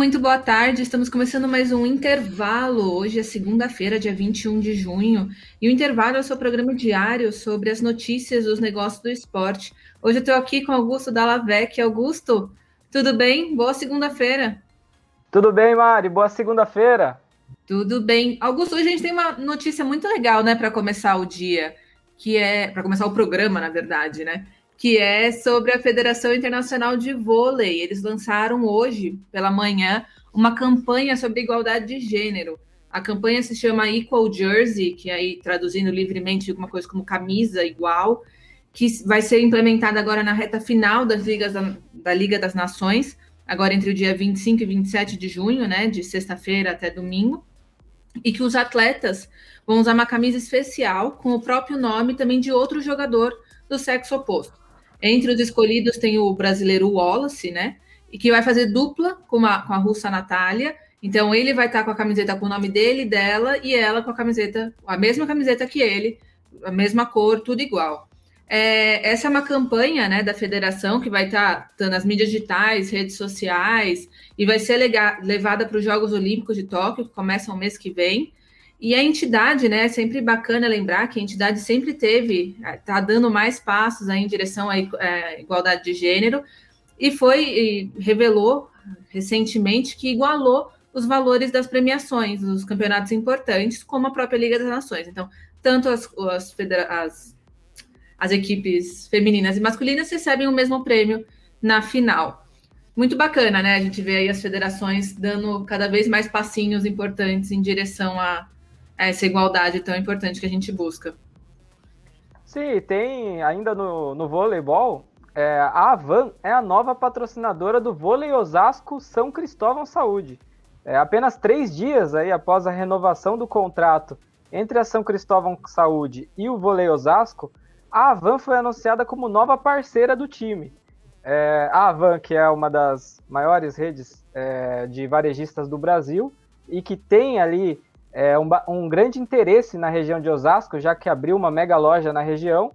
muito boa tarde. Estamos começando mais um intervalo. Hoje é segunda-feira, dia 21 de junho, e o intervalo é o seu programa diário sobre as notícias dos negócios do esporte. Hoje eu estou aqui com Augusto Dallavec. Augusto, tudo bem? Boa segunda-feira. Tudo bem, Mari? Boa segunda-feira. Tudo bem. Augusto, hoje a gente tem uma notícia muito legal, né, para começar o dia, que é para começar o programa, na verdade, né? Que é sobre a Federação Internacional de Vôlei. Eles lançaram hoje, pela manhã, uma campanha sobre igualdade de gênero. A campanha se chama Equal Jersey, que aí traduzindo livremente alguma coisa como camisa igual, que vai ser implementada agora na reta final das ligas da, da Liga das Nações, agora entre o dia 25 e 27 de junho, né, de sexta-feira até domingo, e que os atletas vão usar uma camisa especial com o próprio nome também de outro jogador do sexo oposto. Entre os escolhidos tem o brasileiro Wallace, né? E que vai fazer dupla com a, com a russa Natália. Então ele vai estar com a camiseta com o nome dele dela, e ela com a camiseta, a mesma camiseta que ele, a mesma cor, tudo igual. É, essa é uma campanha né, da federação que vai estar tá, nas mídias digitais, redes sociais, e vai ser levada para os Jogos Olímpicos de Tóquio, que começam o mês que vem. E a entidade, né, é sempre bacana lembrar que a entidade sempre teve, está eh, dando mais passos aí em direção à eh, igualdade de gênero, e foi, e revelou recentemente que igualou os valores das premiações, dos campeonatos importantes, como a própria Liga das Nações. Então, tanto as, as, as, as equipes femininas e masculinas recebem o mesmo prêmio na final. Muito bacana, né? A gente vê aí as federações dando cada vez mais passinhos importantes em direção a, essa igualdade tão importante que a gente busca. Sim, tem ainda no, no voleibol, é, a Avan é a nova patrocinadora do vôlei Osasco São Cristóvão Saúde. É, apenas três dias aí após a renovação do contrato entre a São Cristóvão Saúde e o vôlei Osasco, a Avan foi anunciada como nova parceira do time. É, a Avan, que é uma das maiores redes é, de varejistas do Brasil e que tem ali é, um, um, grande interesse na região de Osasco, já que abriu uma mega loja na região,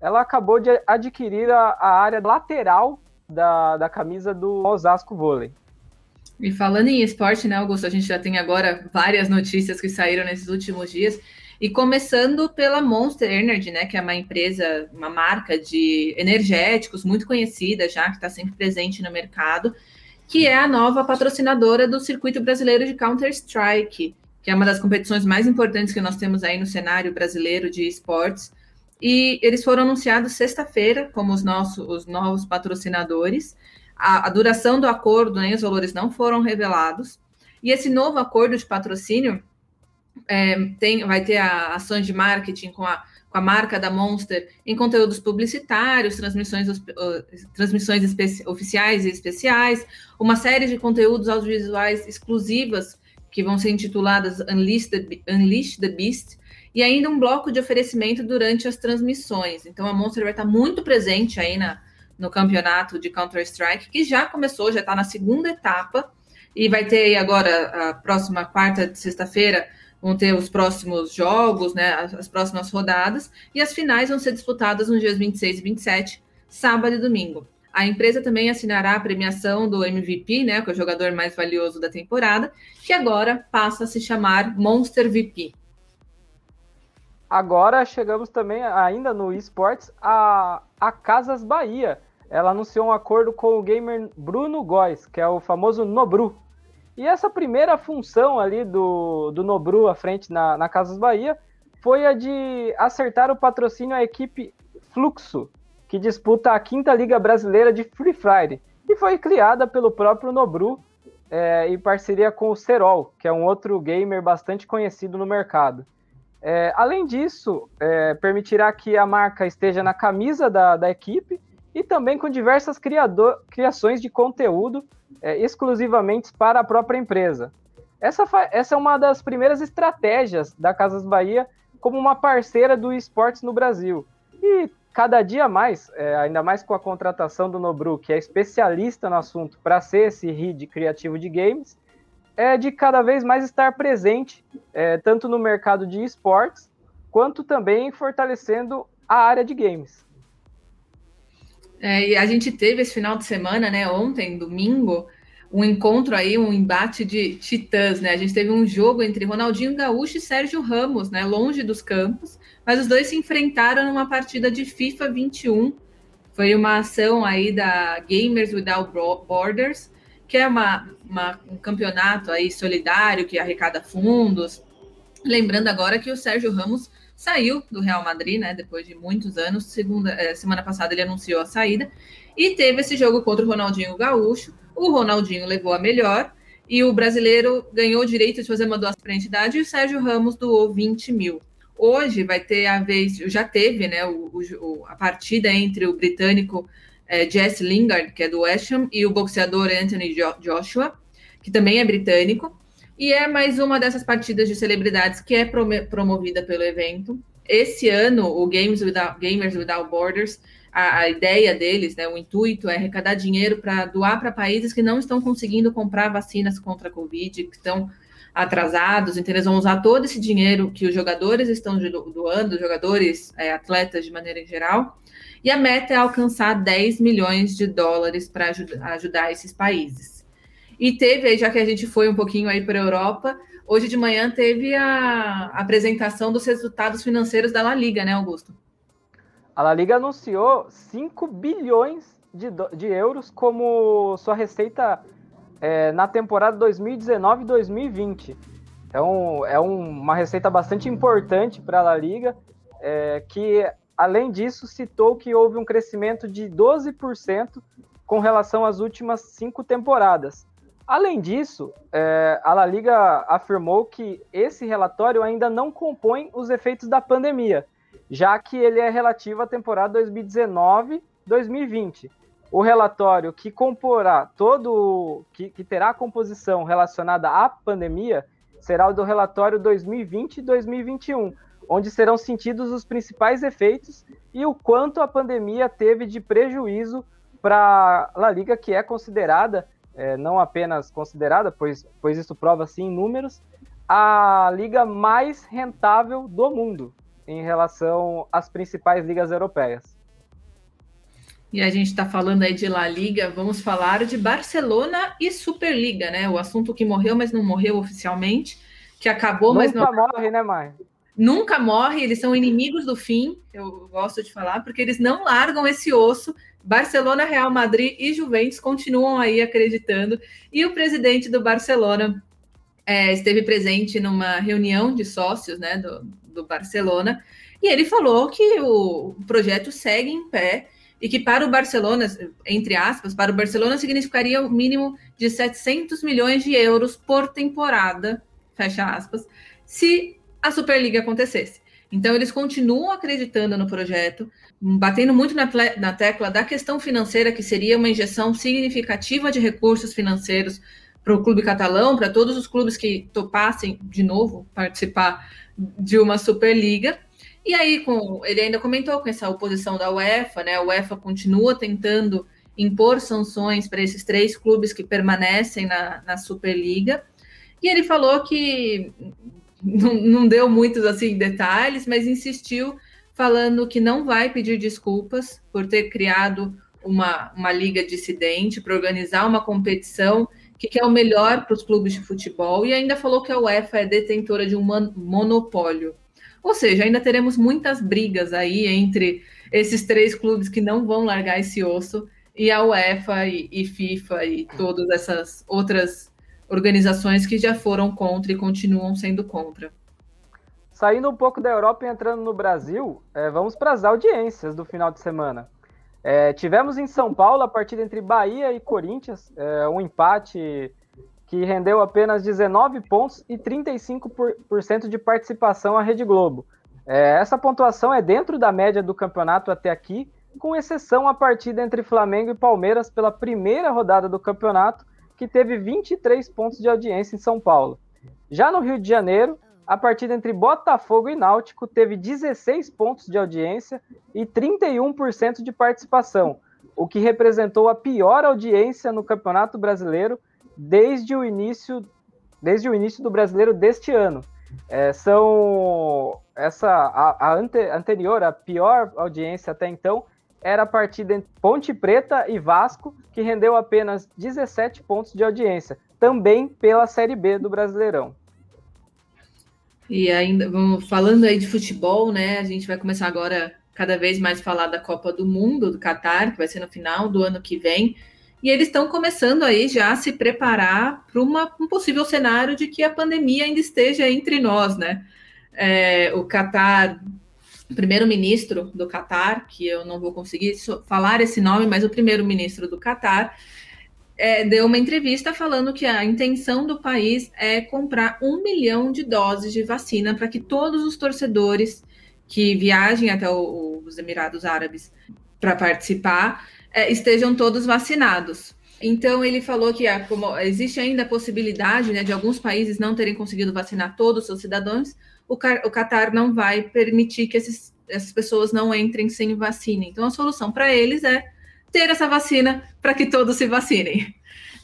ela acabou de adquirir a, a área lateral da, da camisa do Osasco Vôlei. E falando em esporte, né, Augusto? A gente já tem agora várias notícias que saíram nesses últimos dias. E começando pela Monster Energy, né, que é uma empresa, uma marca de energéticos muito conhecida já, que está sempre presente no mercado, que é a nova patrocinadora do circuito brasileiro de Counter-Strike que é uma das competições mais importantes que nós temos aí no cenário brasileiro de esportes. E eles foram anunciados sexta-feira como os, nossos, os novos patrocinadores. A, a duração do acordo, nem os valores não foram revelados. E esse novo acordo de patrocínio é, tem, vai ter a, ações de marketing com a, com a marca da Monster em conteúdos publicitários, transmissões, uh, transmissões oficiais e especiais, uma série de conteúdos audiovisuais exclusivas que vão ser intituladas Unleash the, Unleash the Beast, e ainda um bloco de oferecimento durante as transmissões. Então a Monster vai estar muito presente aí na, no campeonato de Counter-Strike, que já começou, já está na segunda etapa, e vai ter agora a próxima quarta de sexta-feira vão ter os próximos jogos, né, as, as, próximas rodadas, e as finais vão ser disputadas nos dias 26 e 27, sábado e domingo. A empresa também assinará a premiação do MVP, né, que é o jogador mais valioso da temporada, que agora passa a se chamar Monster VP. Agora chegamos também, ainda no esportes, a, a Casas Bahia. Ela anunciou um acordo com o gamer Bruno Góes, que é o famoso Nobru. E essa primeira função ali do, do Nobru à frente na, na Casas Bahia foi a de acertar o patrocínio à equipe Fluxo, que disputa a quinta Liga Brasileira de Free Fire e foi criada pelo próprio Nobru é, em parceria com o Serol, que é um outro gamer bastante conhecido no mercado. É, além disso, é, permitirá que a marca esteja na camisa da, da equipe e também com diversas criador, criações de conteúdo é, exclusivamente para a própria empresa. Essa, essa é uma das primeiras estratégias da Casas Bahia como uma parceira do esportes no Brasil. E cada dia mais, é, ainda mais com a contratação do Nobru, que é especialista no assunto para ser esse RID criativo de games, é de cada vez mais estar presente, é, tanto no mercado de esportes, quanto também fortalecendo a área de games. É, e a gente teve esse final de semana, né, ontem, domingo, um encontro aí, um embate de titãs, né? A gente teve um jogo entre Ronaldinho Gaúcho e Sérgio Ramos, né? Longe dos campos, mas os dois se enfrentaram numa partida de FIFA 21. Foi uma ação aí da Gamers Without Borders, que é uma, uma um campeonato aí solidário que arrecada fundos. Lembrando agora que o Sérgio Ramos saiu do Real Madrid, né? Depois de muitos anos. Segunda, eh, semana passada ele anunciou a saída. E teve esse jogo contra o Ronaldinho Gaúcho o Ronaldinho levou a melhor e o brasileiro ganhou o direito de fazer uma doação para a entidade e o Sérgio Ramos doou 20 mil. Hoje vai ter a vez, já teve, né, o, o, a partida entre o britânico é, Jesse Lingard, que é do West Ham, e o boxeador Anthony Joshua, que também é britânico. E é mais uma dessas partidas de celebridades que é promovida pelo evento. Esse ano, o Games Without, Gamers Without Borders a, a ideia deles, né, o intuito é arrecadar dinheiro para doar para países que não estão conseguindo comprar vacinas contra a Covid, que estão atrasados, então eles vão usar todo esse dinheiro que os jogadores estão doando, jogadores, é, atletas de maneira em geral, e a meta é alcançar 10 milhões de dólares para ajudar, ajudar esses países. E teve, já que a gente foi um pouquinho aí para a Europa, hoje de manhã teve a apresentação dos resultados financeiros da La Liga, né, Augusto? A La Liga anunciou 5 bilhões de, de euros como sua receita é, na temporada 2019-2020. Então, é um, uma receita bastante importante para a La Liga, é, que, além disso, citou que houve um crescimento de 12% com relação às últimas cinco temporadas. Além disso, é, a La Liga afirmou que esse relatório ainda não compõe os efeitos da pandemia, já que ele é relativo à temporada 2019-2020. O relatório que comporá todo, que, que terá a composição relacionada à pandemia, será o do relatório 2020-2021, onde serão sentidos os principais efeitos e o quanto a pandemia teve de prejuízo para a La Liga, que é considerada, é, não apenas considerada, pois, pois isso prova sim em números, a liga mais rentável do mundo em relação às principais ligas europeias. E a gente está falando aí de La Liga, vamos falar de Barcelona e Superliga, né? O assunto que morreu, mas não morreu oficialmente, que acabou, Nunca mas não. Nunca morre, né, Mai? Nunca morre, eles são inimigos do fim, eu gosto de falar, porque eles não largam esse osso. Barcelona, Real Madrid e Juventus continuam aí acreditando. E o presidente do Barcelona é, esteve presente numa reunião de sócios né, do, do Barcelona, e ele falou que o projeto segue em pé e que para o Barcelona, entre aspas, para o Barcelona significaria o mínimo de 700 milhões de euros por temporada, fecha aspas, se a Superliga acontecesse. Então, eles continuam acreditando no projeto, batendo muito na, na tecla da questão financeira, que seria uma injeção significativa de recursos financeiros para o clube catalão, para todos os clubes que topassem de novo participar de uma Superliga. E aí, com, ele ainda comentou com essa oposição da UEFA, né? A UEFA continua tentando impor sanções para esses três clubes que permanecem na, na Superliga. E ele falou que não, não deu muitos assim detalhes, mas insistiu falando que não vai pedir desculpas por ter criado uma, uma liga dissidente, para organizar uma competição que quer o melhor para os clubes de futebol e ainda falou que a UEFA é detentora de um monopólio. Ou seja, ainda teremos muitas brigas aí entre esses três clubes que não vão largar esse osso e a UEFA e, e FIFA e todas essas outras organizações que já foram contra e continuam sendo contra. Saindo um pouco da Europa e entrando no Brasil, é, vamos para as audiências do final de semana. É, tivemos em São Paulo a partida entre Bahia e Corinthians, é, um empate que rendeu apenas 19 pontos e 35% de participação à Rede Globo. É, essa pontuação é dentro da média do campeonato até aqui, com exceção a partida entre Flamengo e Palmeiras pela primeira rodada do campeonato, que teve 23 pontos de audiência em São Paulo. Já no Rio de Janeiro, a partida entre Botafogo e Náutico teve 16 pontos de audiência e 31% de participação, o que representou a pior audiência no Campeonato Brasileiro desde o início, desde o início do Brasileiro deste ano. É, são essa a, a ante, anterior, a pior audiência até então era a partida entre Ponte Preta e Vasco, que rendeu apenas 17 pontos de audiência, também pela Série B do Brasileirão. E ainda, vamos, falando aí de futebol, né? A gente vai começar agora cada vez mais falar da Copa do Mundo, do Catar, que vai ser no final do ano que vem. E eles estão começando aí já a se preparar para um possível cenário de que a pandemia ainda esteja entre nós, né? É, o Catar primeiro-ministro do Catar, que eu não vou conseguir falar esse nome, mas o primeiro-ministro do Catar, é, deu uma entrevista falando que a intenção do país é comprar um milhão de doses de vacina para que todos os torcedores que viajem até o, os Emirados Árabes para participar é, estejam todos vacinados. Então ele falou que a, como, existe ainda a possibilidade né, de alguns países não terem conseguido vacinar todos os seus cidadãos, o, o Qatar não vai permitir que esses, essas pessoas não entrem sem vacina. Então, a solução para eles é ter essa vacina para que todos se vacinem.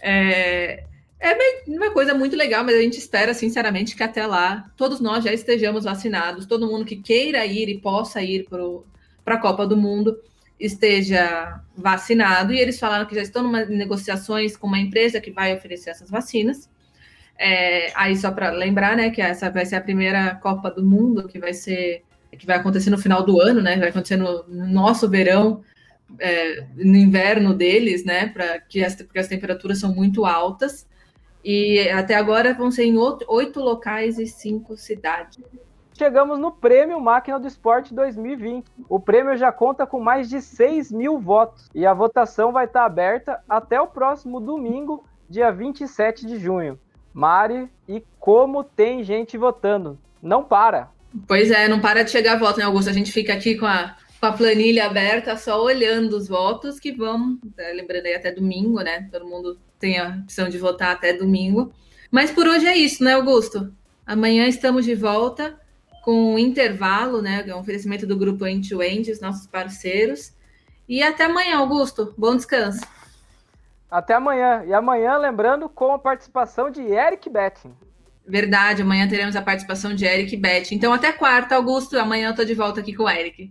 É, é uma coisa muito legal, mas a gente espera, sinceramente, que até lá todos nós já estejamos vacinados, todo mundo que queira ir e possa ir para a Copa do Mundo esteja vacinado. E eles falaram que já estão em negociações com uma empresa que vai oferecer essas vacinas. É, aí só para lembrar, né, que essa vai ser a primeira Copa do Mundo que vai ser que vai acontecer no final do ano, né? Vai acontecer no, no nosso verão, é, no inverno deles, né? Para que as, porque as temperaturas são muito altas. E até agora vão ser em oito locais e cinco cidades. Chegamos no Prêmio Máquina do Esporte 2020. O prêmio já conta com mais de 6 mil votos e a votação vai estar aberta até o próximo domingo, dia 27 de junho. Mari, e como tem gente votando. Não para. Pois é, não para de chegar voto, né, Augusto? A gente fica aqui com a, com a planilha aberta, só olhando os votos que vão. Tá lembrando aí até domingo, né? Todo mundo tem a opção de votar até domingo. Mas por hoje é isso, né, Augusto? Amanhã estamos de volta com um intervalo, né? É um oferecimento do grupo End to End, os nossos parceiros. E até amanhã, Augusto. Bom descanso. Até amanhã. E amanhã, lembrando, com a participação de Eric Betting. Verdade, amanhã teremos a participação de Eric Betting. Então, até quarta, Augusto. Amanhã eu tô de volta aqui com o Eric.